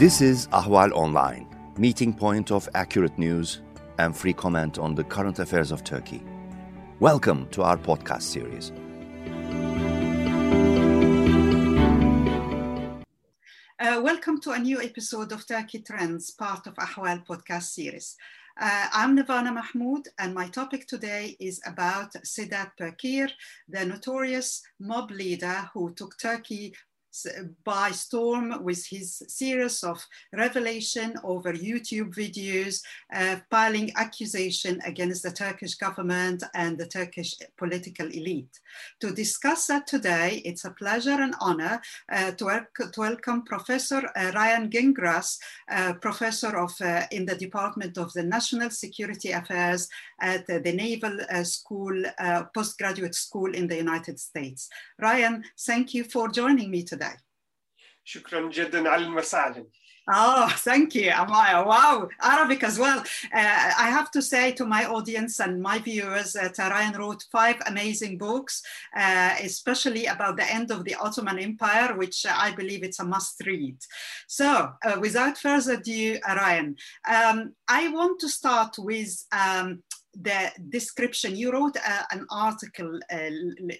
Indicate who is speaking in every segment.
Speaker 1: This is Ahval Online, meeting point of accurate news and free comment on the current affairs of Turkey. Welcome to our podcast series.
Speaker 2: Uh, welcome to a new episode of Turkey Trends, part of Ahval podcast series. Uh, I'm Nervana Mahmoud, and my topic today is about Sedat Peker, the notorious mob leader who took Turkey by storm with his series of revelation over YouTube videos, uh, piling accusation against the Turkish government and the Turkish political elite. To discuss that today, it's a pleasure and honor uh, to, to, welcome Professor uh, Ryan Gingeras, uh, professor of uh, in the Department of the National Security Affairs at the Naval uh, School, postgraduate school in the United States. Ryan, thank you for joining me today.
Speaker 3: شكرا جدا على المساعدة
Speaker 2: Oh, thank you, Amaya. Wow, Arabic as well. Uh, I have to say to my audience and my viewers that Ryan wrote five amazing books, uh, especially about the end of the Ottoman Empire, which I believe it's a must read. So, uh, without further ado, Ryan, um, I want to start with um, the description. You wrote uh, an article uh,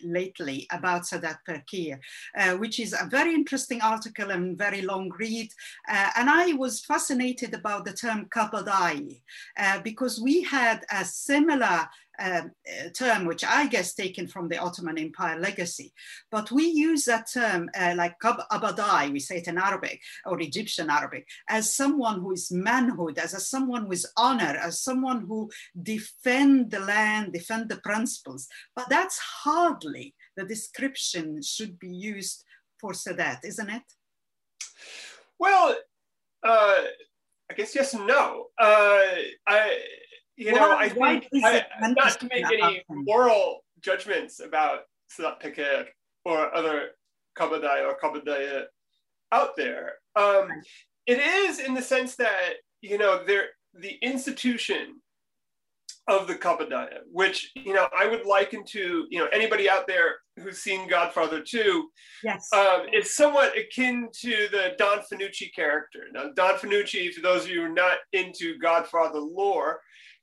Speaker 2: lately about Sedat Peker, uh, which is a very interesting article and very long read. Uh, and I was fascinated about the term kabadai uh, because we had a similar um, uh, term, which I guess taken from the Ottoman Empire legacy. But we use that term uh, like abadai, we say it in Arabic or Egyptian Arabic, as someone who is manhood, as a someone with honor, as someone who defend the land, defend the principles. But that's hardly the description should be used for Sedat, isn't it?
Speaker 3: Well, uh, I guess yes and no. Uh, I, you know, I think I, not to make any moral judgments about Sedat Peker or other Kabadai or Kabadaya out there. Um, it is in the sense that, you know, there the institution of the Kabadaya, which, you know, I would liken to, you know, anybody out there who's seen Godfather 2.
Speaker 2: Yes.
Speaker 3: Um, it's somewhat akin to the Don Fanucci character. Now, Don Fanucci, for those of you who are not into Godfather lore,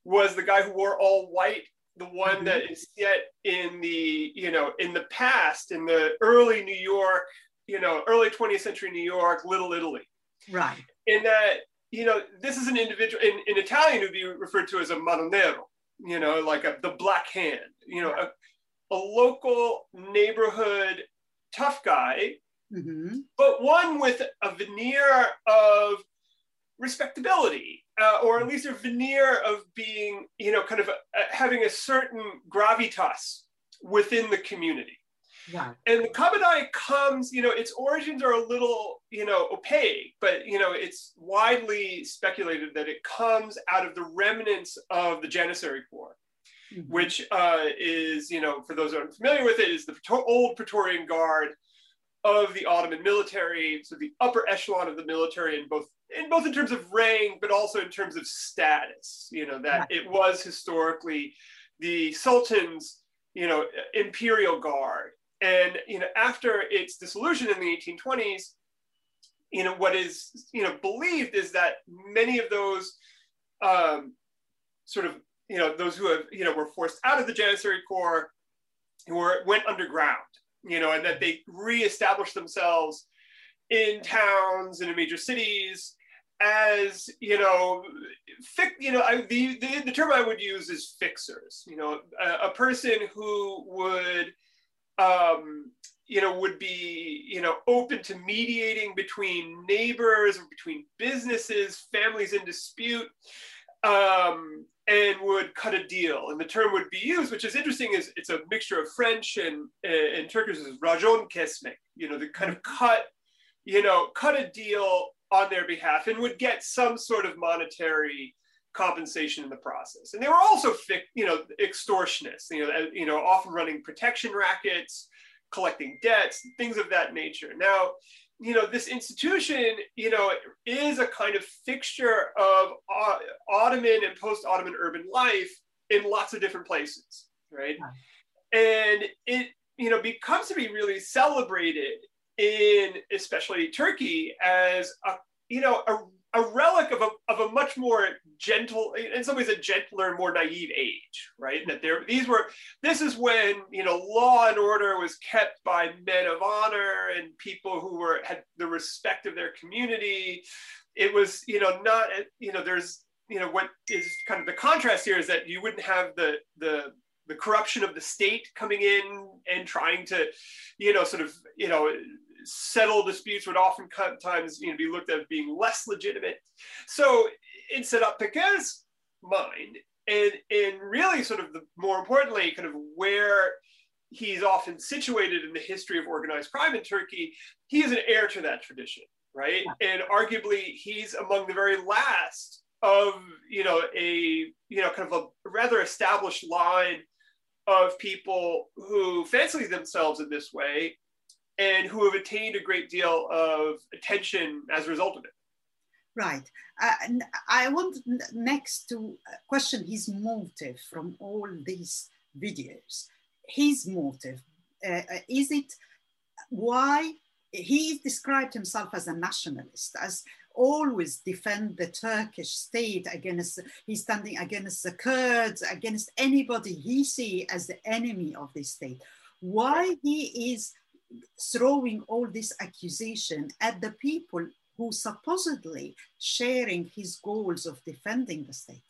Speaker 3: was the guy who wore all white the one mm-hmm. that is set in the you know in the past in the early new york you know early 20th century new york little italy
Speaker 2: right
Speaker 3: in that you know this is an individual in, in italian would be referred to as a mano nero you know like a, the black hand you know a, a local neighborhood tough guy mm-hmm. but one with a veneer of respectability uh, or at least a veneer of being, you know, kind of a, a, having a certain gravitas within the community.
Speaker 2: Yeah.
Speaker 3: And the Kabadai comes, you know, its origins are a little, you know, opaque, but, you know, it's widely speculated that it comes out of the remnants of the Janissary Corps. Mm-hmm. Which uh, is, you know, for those who aren't familiar with it, is the old Praetorian Guard of the Ottoman military, so the upper echelon of the military in both in both in terms of rank, but also in terms of status. You know that it was historically the Sultan's, you know, imperial guard, and you know after its dissolution in the 1820s, you know what is you know believed is that many of those um, sort of you know those who have you know were forced out of the Janissary Corps, who were went underground, you know, and that they reestablished themselves in towns and in major cities as you know fi- you know I, the, the, the term i would use is fixers you know a, a person who would um, you know would be you know open to mediating between neighbors or between businesses families in dispute um, and would cut a deal. And the term would be used which is interesting is it's a mixture of french and in turkish is racon kesmek you know the kind of cut you know cut a deal on their behalf and would get some sort of monetary compensation in the process. And they were also, you know, extortionists, you know, you know, often running protection rackets, collecting debts, things of that nature. Now, you know, this institution, you know, is a kind of fixture of uh, Ottoman and post-Ottoman urban life in lots of different places, right? And it, you know, becomes to be really celebrated in especially Turkey as a you know, a a relic of a, of a much more gentle, in some ways, a gentler, more naive age, right? That there, these were, this is when you know law and order was kept by men of honor and people who were had the respect of their community. It was, you know, not, you know, there's, you know, what is kind of the contrast here is that you wouldn't have the the the corruption of the state coming in and trying to, you know, sort of, you know, settle disputes would oftentimes you know, be looked at as being less legitimate. So in Sedat Peker's mind, and, and really sort of the more importantly, kind of where he's often situated in the history of organized crime in Turkey, he is an heir to that tradition, right? Yeah. And arguably he's among the very last of, you know, a, you know, kind of a rather established line of people who fancy themselves in this way and who have attained a great deal of attention as a result of it.
Speaker 2: Right. Uh, I want next to question his motive from all these videos. His motive uh, uh, is it why he described himself as a nationalist, as always defend the Turkish state against, he's standing against the Kurds, against anybody he see as the enemy of the state. Why he is throwing all this accusation at the people who supposedly sharing his goals of defending the state?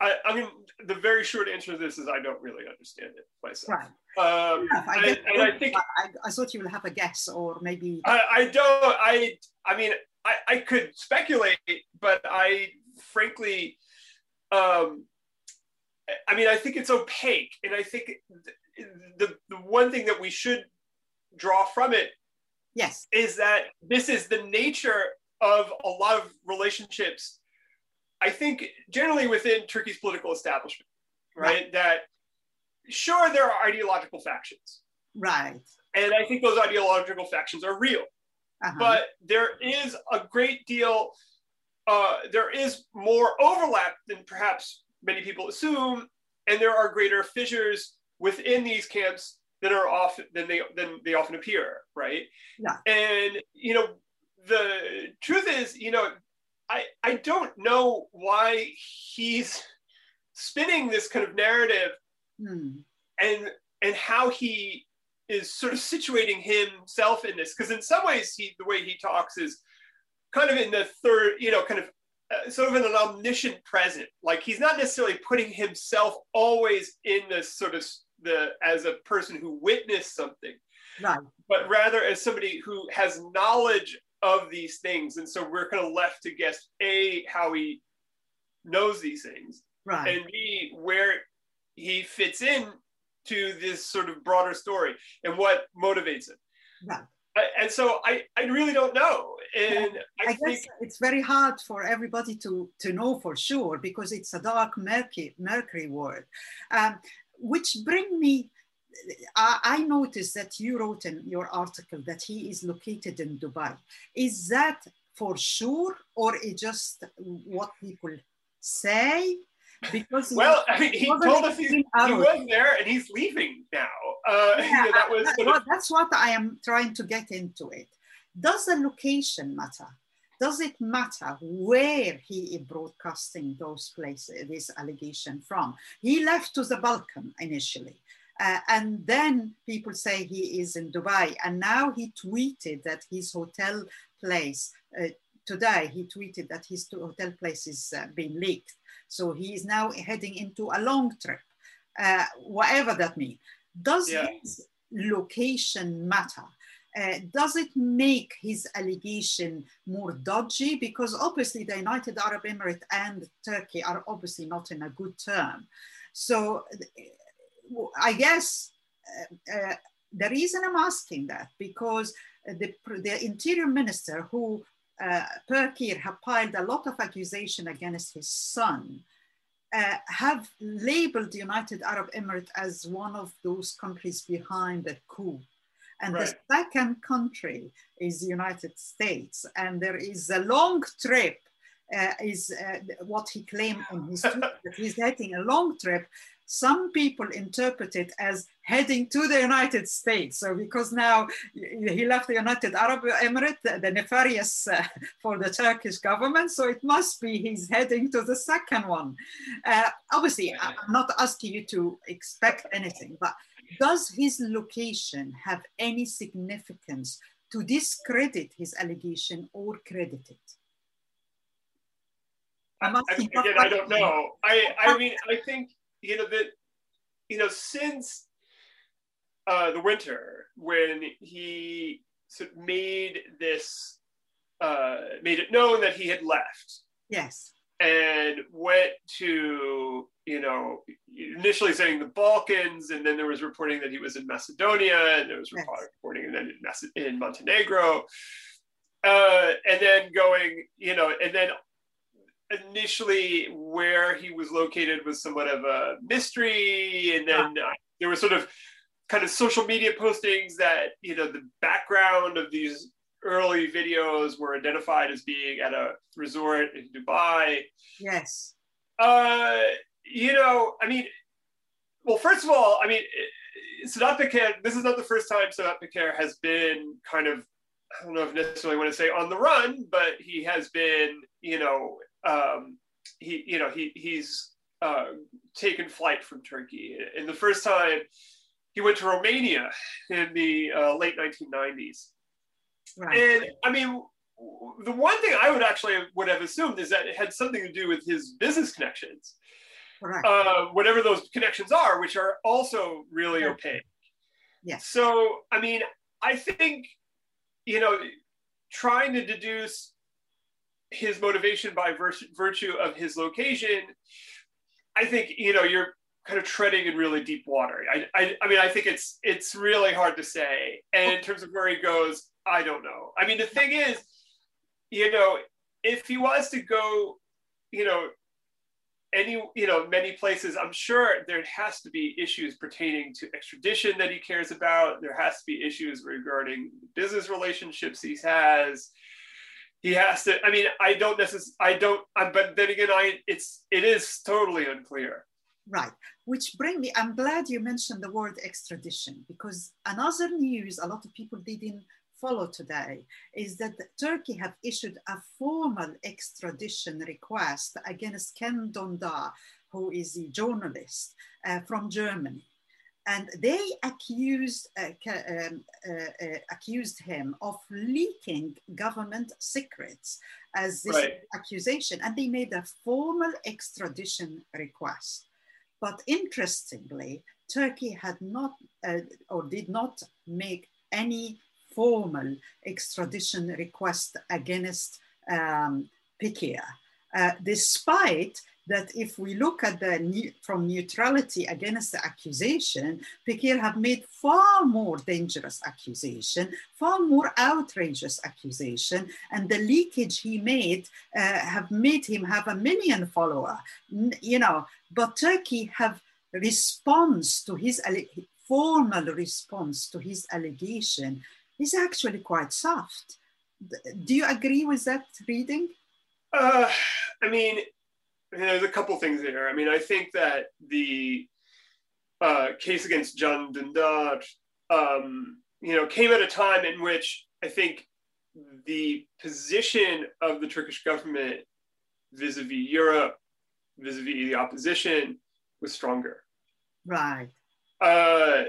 Speaker 3: I, I, mean, the very short answer to this is I don't really understand it myself.
Speaker 2: Right. Um, yeah, I, and, and I think I, I, thought you would have a guess, or maybe
Speaker 3: I, I don't. I I mean, I, I could speculate, but I frankly, um, I mean, I think it's opaque, and I think the the one thing that we should draw from it
Speaker 2: yes.
Speaker 3: is that this is the nature of a lot of relationships i think generally within turkey's political establishment right, right. that sure there are ideological factions.
Speaker 2: Right.
Speaker 3: And i think those ideological factions are real. Uh-huh. but there is a great deal uh, there is more overlap than perhaps many people assume and there are greater fissures within these camps than are often than they than they often appear, right?
Speaker 2: Yeah.
Speaker 3: And you know, the truth is, you know, I I don't know why he's spinning this kind of narrative
Speaker 2: hmm.
Speaker 3: and and how he is sort of situating himself in this because in some ways he the way he talks is kind of in the third you know kind of uh, sort of in an omniscient present like he's not necessarily putting himself always in this sort of the as a person who witnessed something,
Speaker 2: right.
Speaker 3: but rather as somebody who has knowledge of these things. And so we're kind of left to guess a how he knows these things,
Speaker 2: right.
Speaker 3: and b where he fits in to this sort of broader story and what motivates him.
Speaker 2: Right.
Speaker 3: And so I, I really don't know. And I, I
Speaker 2: think, guess it's very hard for everybody to, to know for sure because it's a dark, murky, mercury world. Um, which bring me I, I noticed that you wrote in your article that he is located in Dubai. Is that for sure, or is just what people say?
Speaker 3: Because well, I mean, he told us he, he was there and he's leaving now. Uh, yeah, that was
Speaker 2: that, well, that's what I am trying to get into it. Does the location matter? Does it matter where he is broadcasting those places, this allegation from? He left to the Balkan initially. Uh, and then people say he is in Dubai. And now he tweeted that his hotel place, uh, today he tweeted that his hotel place is uh, being leaked. So he is now heading into a long trip, uh, whatever that means. Does yeah. his location matter? Uh, does it make his allegation more dodgy? Because obviously the United Arab Emirates and Turkey are obviously not in a good term. So uh, I guess uh, uh, the reason I'm asking that because the, the interior minister who uh, Peker have piled a lot of accusation against his son uh, have labeled the United Arab Emirates as one of those countries behind the coup and right. the second country is the United States. And there is a long trip, uh, is uh, what he claimed on his tweet, that he's taking a long trip some people interpret it as heading to the United States. So because now he left the United Arab Emirates, the nefarious uh, for the Turkish government, so it must be he's heading to the second one. Uh, obviously, I'm not asking you to expect anything, but does his location have any significance to discredit his allegation or credit it?
Speaker 3: I'm asking I, again, I don't know. I, I mean, I think, you know, that, you know, since uh, the winter, when he sort of made this, uh, made it known that he had left.
Speaker 2: Yes.
Speaker 3: And went to, you know, initially saying the Balkans, and then there was reporting that he was in Macedonia, and there was yes. reporting and then in, in Montenegro. Uh, and then going, you know, and then initially where he was located was somewhat of a mystery and then uh, there was sort of kind of social media postings that you know the background of these early videos were identified as being at a resort in dubai
Speaker 2: yes
Speaker 3: uh you know i mean well first of all i mean Sedat Peker, this is not the first time Sedat Peker has been kind of I don't know if necessarily want to say on the run, but he has been, you know, um, he, you know, he, he's uh, taken flight from Turkey. And the first time he went to Romania in the uh, late 1990s. Right. And I mean, the one thing I would actually would have assumed is that it had something to do with his business connections. Uh, whatever those connections are, which are also really yeah. opaque.
Speaker 2: Yeah.
Speaker 3: So, I mean, I think, you know, trying to deduce his motivation by virtue of his location, I think you know you're kind of treading in really deep water. I, I, I mean, I think it's it's really hard to say. And in terms of where he goes, I don't know. I mean, the thing is, you know, if he was to go, you know, any, you know, many places, I'm sure there has to be issues pertaining to extradition that he cares about. There has to be issues regarding business relationships he has. He has to i mean i don't necessarily i don't I, but then again i it's it is totally unclear.
Speaker 2: Right. Which bring me i'm glad you mentioned the word extradition because another news a lot of people didn't follow today is that turkey have issued a formal extradition request against Can Dündar who is a journalist uh, from germany and they accused, uh, um, uh, uh, accused him of leaking government secrets as this right. accusation, and they made a formal extradition request. But interestingly, Turkey had not uh, or did not make any formal extradition request against um, uh, despite that if we look at the from neutrality against the accusation, Peker have made far more dangerous accusation, far more outrageous accusation, and the leakage he made uh, have made him have a million follower. You know, but Turkey have response to his formal response to his allegation is actually quite soft. Do you agree with that reading?
Speaker 3: Uh, I mean, there's a couple things there. I mean, I think that the uh, case against Can Dündar, um, you know, came at a time in which I think the position of the Turkish government vis-a-vis Europe, vis-a-vis the opposition, was stronger.
Speaker 2: Right.
Speaker 3: Uh,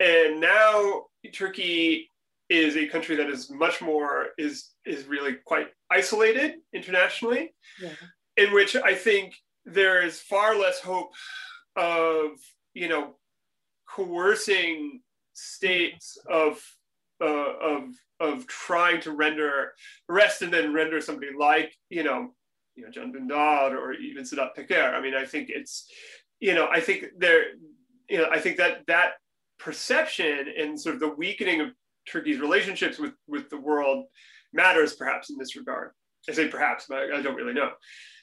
Speaker 3: and now Turkey is a country that is much more is is really quite isolated internationally. Yeah in which I think there is far less hope of you know coercing states of uh, of of trying to render arrest and then render somebody like you know you know Can Dündar or even Sedat Peker. I mean, I think it's you know I think there you know I think that that perception and sort of the weakening of Turkey's relationships with with the world matters perhaps in this regard. I say perhaps, but I don't really know.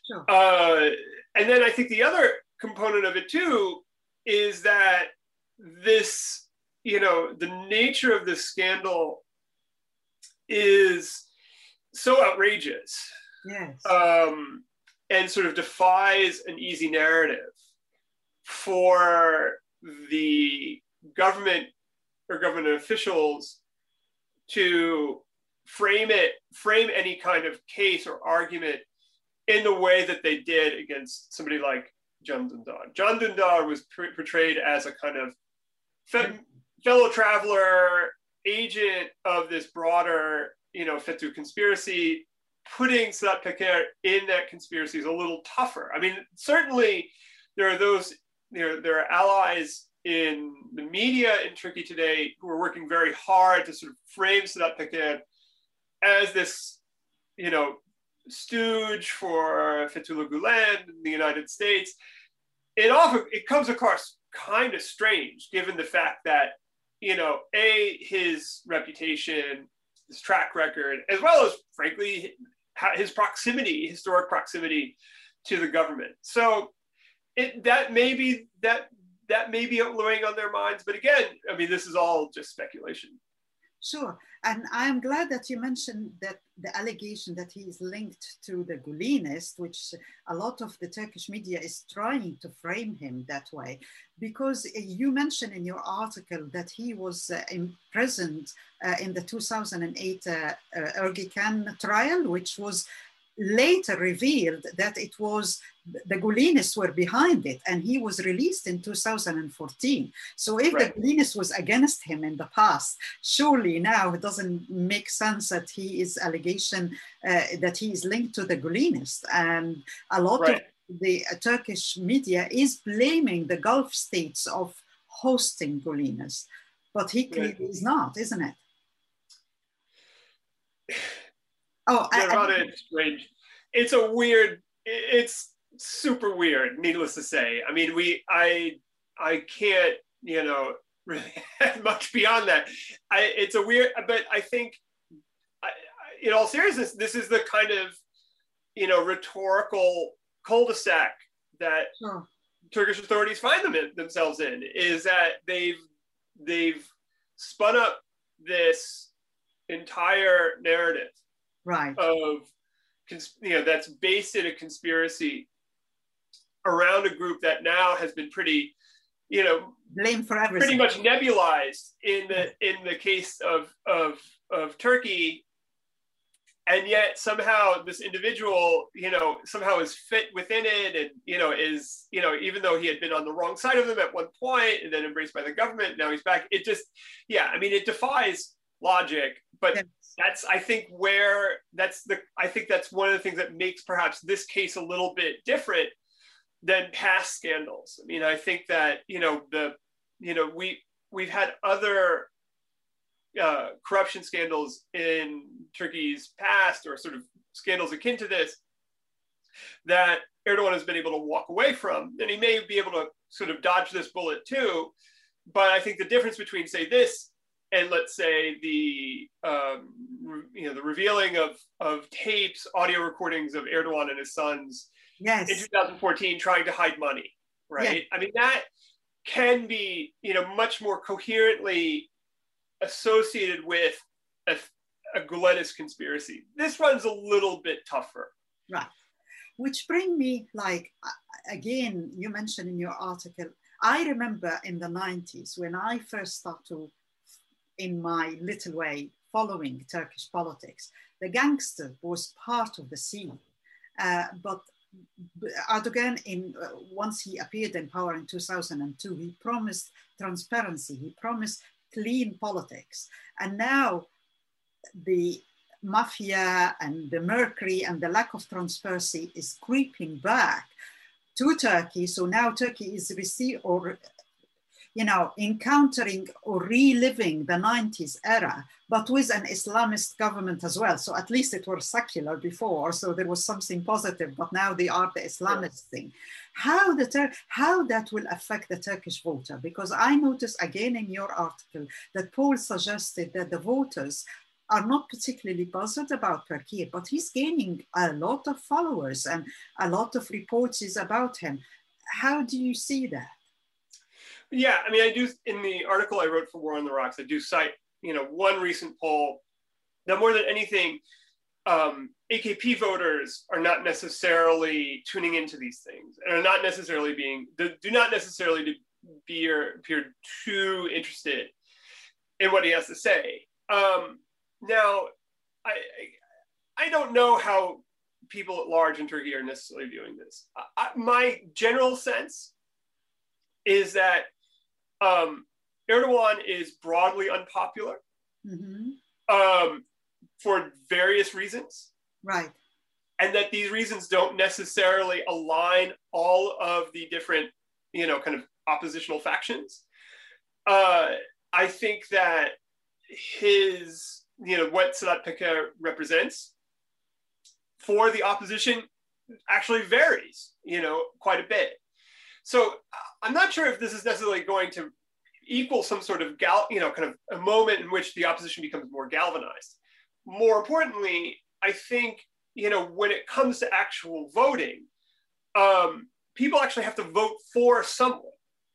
Speaker 3: Sure. Uh, and then I think the other component of it too is that this, you know, the nature of this scandal is so outrageous.
Speaker 2: Yes.
Speaker 3: Um, and sort of defies an easy narrative for the government or government officials to frame it, frame any kind of case or argument in the way that they did against somebody like Can Dündar. Can Dündar was portrayed as a kind of fe- mm-hmm. fellow traveler, agent of this broader, you know, FETÖ conspiracy. Putting Sedat Peker in that conspiracy is a little tougher. I mean, certainly there are those, there, there are allies in the media in Turkey today who are working very hard to sort of frame Sedat Peker as this, you know, stooge for Fethullah Gulen in the United States. It often it comes across kind of strange given the fact that you know a his reputation his track record as well as frankly his proximity historic proximity to the government so it that may be that that may be weighing on their minds but again i mean this is all just speculation
Speaker 2: Sure. And I am glad that you mentioned that the allegation that he is linked to the Gulenist, which a lot of the Turkish media is trying to frame him that way, because you mentioned in your article that he was uh, imprisoned uh, in the 2008 uh, uh, Ergenekon trial, which was later revealed that it was the Gulenists were behind it and he was released in 2014. So if right. the Gulenists was against him in the past, surely now it doesn't make sense that he is allegation uh, that he is linked to the Gulenists. And a lot right. of the uh, Turkish media is blaming the Gulf states of hosting Gulenists, but he clearly right. is not, isn't it?
Speaker 3: Oh, I, I, strange. It's a weird. It's super weird. Needless to say. I mean, we. I. I can't. You know, really much beyond that. I. It's a weird. But I think, I, in all seriousness, this is the kind of, you know, rhetorical cul-de-sac that Turkish authorities find them in, themselves in. Is that they've they've spun up this entire narrative
Speaker 2: right
Speaker 3: of you know that's based in a conspiracy around a group that now has been pretty you know
Speaker 2: blamed for everything.
Speaker 3: pretty much nebulized in the in the case of of of turkey. And yet somehow this individual you know somehow is fit within it and you know is you know even though he had been on the wrong side of them at one point and then embraced by the government now he's back. It just yeah i mean it defies logic but that's I think where that's the I think that's one of the things that makes perhaps this case a little bit different than past scandals. I mean, I think that you know the you know we we've had other uh, corruption scandals in Turkey's past or sort of scandals akin to this that Erdogan has been able to walk away from, and he may be able to sort of dodge this bullet too. But I think the difference between say this and let's say the um, you know the revealing of of tapes, audio recordings of Erdogan and his sons
Speaker 2: yes.
Speaker 3: in 2014 trying to hide money, right? Yeah. I mean that can be you know much more coherently associated with a, a Gulenist conspiracy. This one's a little bit tougher,
Speaker 2: right? Which bring me like again, you mentioned in your article. I remember in the 90s when I first started in my little way following Turkish politics. The gangster was part of the scene, uh, but Erdogan, in, uh, once he appeared in power in 2002, he promised transparency, he promised clean politics. And now the mafia and the mercury and the lack of transparency is creeping back to Turkey. So now Turkey is receiving or you know, encountering or reliving the 90s era, but with an Islamist government as well. So at least it was secular before, so there was something positive, but now they are the Islamist thing. How, the Tur- how that will affect the Turkish voter? Because I noticed again in your article that Paul suggested that the voters are not particularly buzzed about Turkey, but he's gaining a lot of followers and a lot of reports is about him. How do you see that?
Speaker 3: Yeah, I mean, I do in the article I wrote for War on the Rocks, I do cite, you know, one recent poll that more than anything um, AKP voters are not necessarily tuning into these things and are not necessarily being do not necessarily be appear too interested in what he has to say. Um, now, I I don't know how people at large in Turkey are necessarily viewing this. I, my general sense is that um, Erdogan is broadly unpopular mm-hmm. um, for various reasons.
Speaker 2: Right.
Speaker 3: And that these reasons don't necessarily align all of the different, you know, kind of oppositional factions. Uh, I think that his, you know, what Sedat Peker represents for the opposition actually varies, you know, quite a bit. So I'm not sure if this is necessarily going to equal some sort of gal, you know, kind of a moment in which the opposition becomes more galvanized. More importantly, I think, you know, when it comes to actual voting, um, people actually have to vote for someone.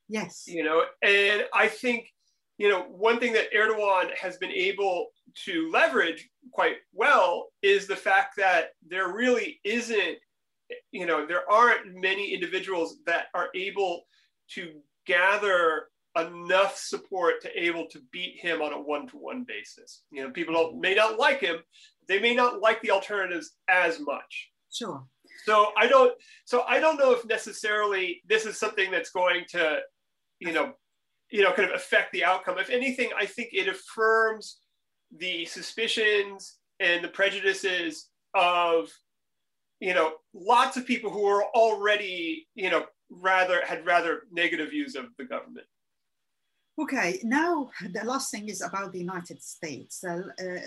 Speaker 2: Yes.
Speaker 3: You know, and I think, you know, one thing that Erdogan has been able to leverage quite well is the fact that there really isn't, you know, there aren't many individuals that are able to gather enough support to able to beat him on a one-to-one basis. You know, people don't, may not like him, they may not like the alternatives as much.
Speaker 2: Sure.
Speaker 3: So I don't so I don't know if necessarily this is something that's going to, you know, you know, kind of affect the outcome. If anything, I think it affirms the suspicions and the prejudices of you know lots of people who are already you know rather had rather negative views of the government
Speaker 2: Okay, now the last thing is about the United States. Uh,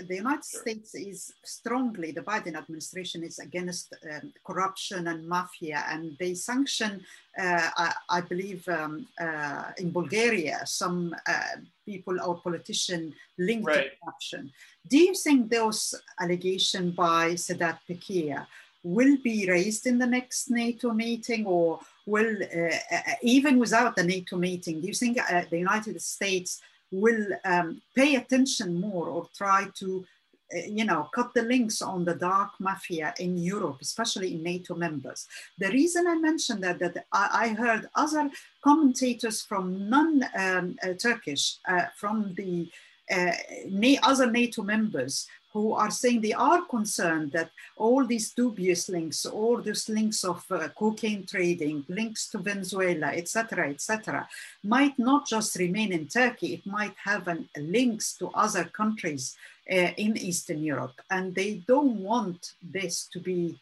Speaker 2: the United sure. States is strongly, the Biden administration is against um, corruption and mafia, and they sanction, uh, I, I, believe, um, uh, in Bulgaria, some uh, people or politician linked right. to corruption. Do you think those allegations by Sedat Peker will be raised in the next NATO meeting or will, uh, uh, even without the NATO meeting, do you think uh, the United States will um, pay attention more or try to, uh, you know, cut the links on the dark mafia in Europe, especially in NATO members? The reason I mentioned that, that I, I heard other commentators from non-Turkish, um, uh, from the uh, other NATO members who are saying they are concerned that all these dubious links, all these links of uh, cocaine trading, links to Venezuela, etc., etc., might not just remain in Turkey, it might have an, links to other countries uh, in Eastern Europe. And they don't want this to be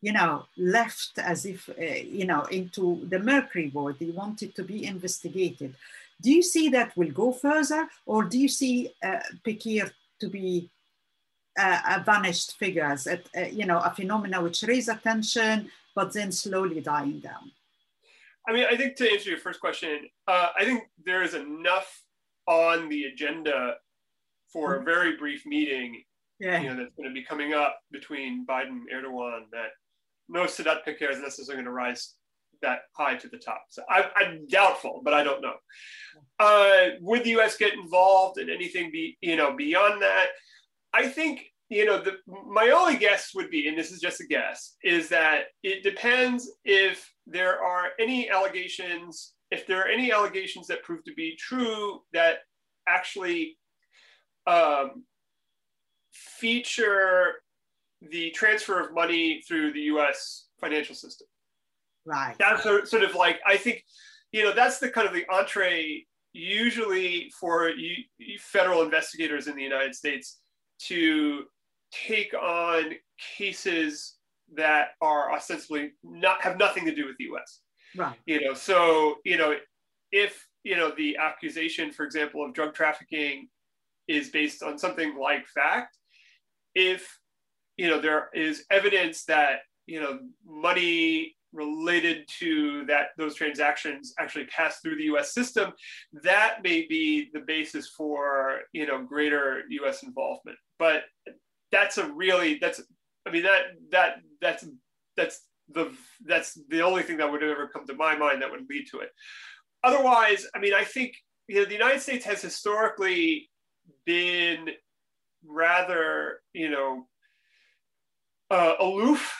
Speaker 2: you know, left as if, uh, you know, into the mercury board. They want it to be investigated. Do you see that will go further or do you see uh, Peker to be uh, vanished figures, uh, you know, a phenomena which raise attention, but then slowly dying down?
Speaker 3: I mean, I think to answer your first question, uh, I think there is enough on the agenda for a very brief meeting, yeah. you know, that's going to be coming up between Biden and Erdogan that no Sedat Peker is necessarily going to rise that high to the top. So I, am doubtful, but I don't know. Uh, would the U.S. get involved in anything be you know beyond that? I think you know the, my only guess would be, and this is just a guess, is that it depends if there are any allegations, if there are any allegations that prove to be true that actually um, feature the transfer of money through the U.S. financial system.
Speaker 2: Right.
Speaker 3: That's sort of like I think, you know, that's the kind of the entree usually for federal investigators in the United States to take on cases that are ostensibly not have nothing to do with the U.S.
Speaker 2: Right.
Speaker 3: You know, so you know, if you know the accusation, for example, of drug trafficking is based on something like fact, if you know there is evidence that you know money related to that those transactions actually pass through the U.S. system, that may be the basis for you know greater U.S. involvement. But that's a really that's I mean that that that's that's the that's the only thing that would ever come to my mind that would lead to it. Otherwise, I mean, I think you know the United States has historically been rather you know uh, aloof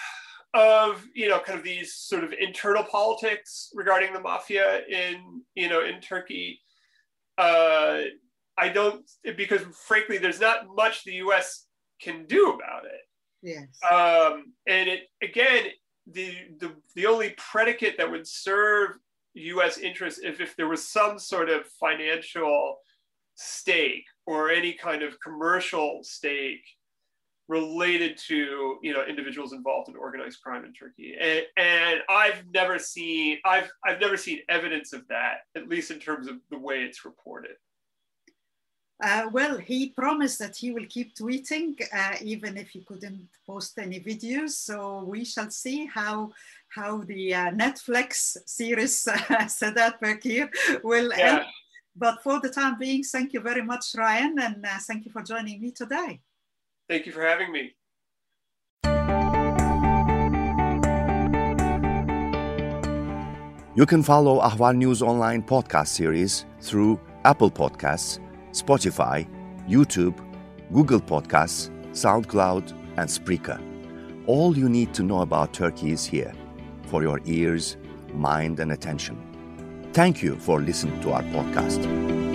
Speaker 3: of you know kind of these sort of internal politics regarding the mafia in you know in Turkey. Uh, I don't because frankly, there's not much the U.S. can do about it.
Speaker 2: Yes.
Speaker 3: Um, and it again, the, the the only predicate that would serve U.S. interests if if there was some sort of financial stake or any kind of commercial stake related to you know individuals involved in organized crime in Turkey, and, and, I've never seen I've I've never seen evidence of that, at least in terms of the way it's reported.
Speaker 2: Uh, well, he promised that he will keep tweeting, uh, even if he couldn't post any videos. So we shall see how how the uh, Netflix series uh, Sedat Peker will yeah. end. But for the time being, thank you very much, Ryan, and uh, thank you for joining me today.
Speaker 3: Thank you for having me.
Speaker 1: You can follow Ahval News Online podcast series through Apple Podcasts, Spotify, YouTube, Google Podcasts, SoundCloud, and Spreaker. All you need to know about Turkey is here for your ears, mind, and attention. Thank you for listening to our podcast.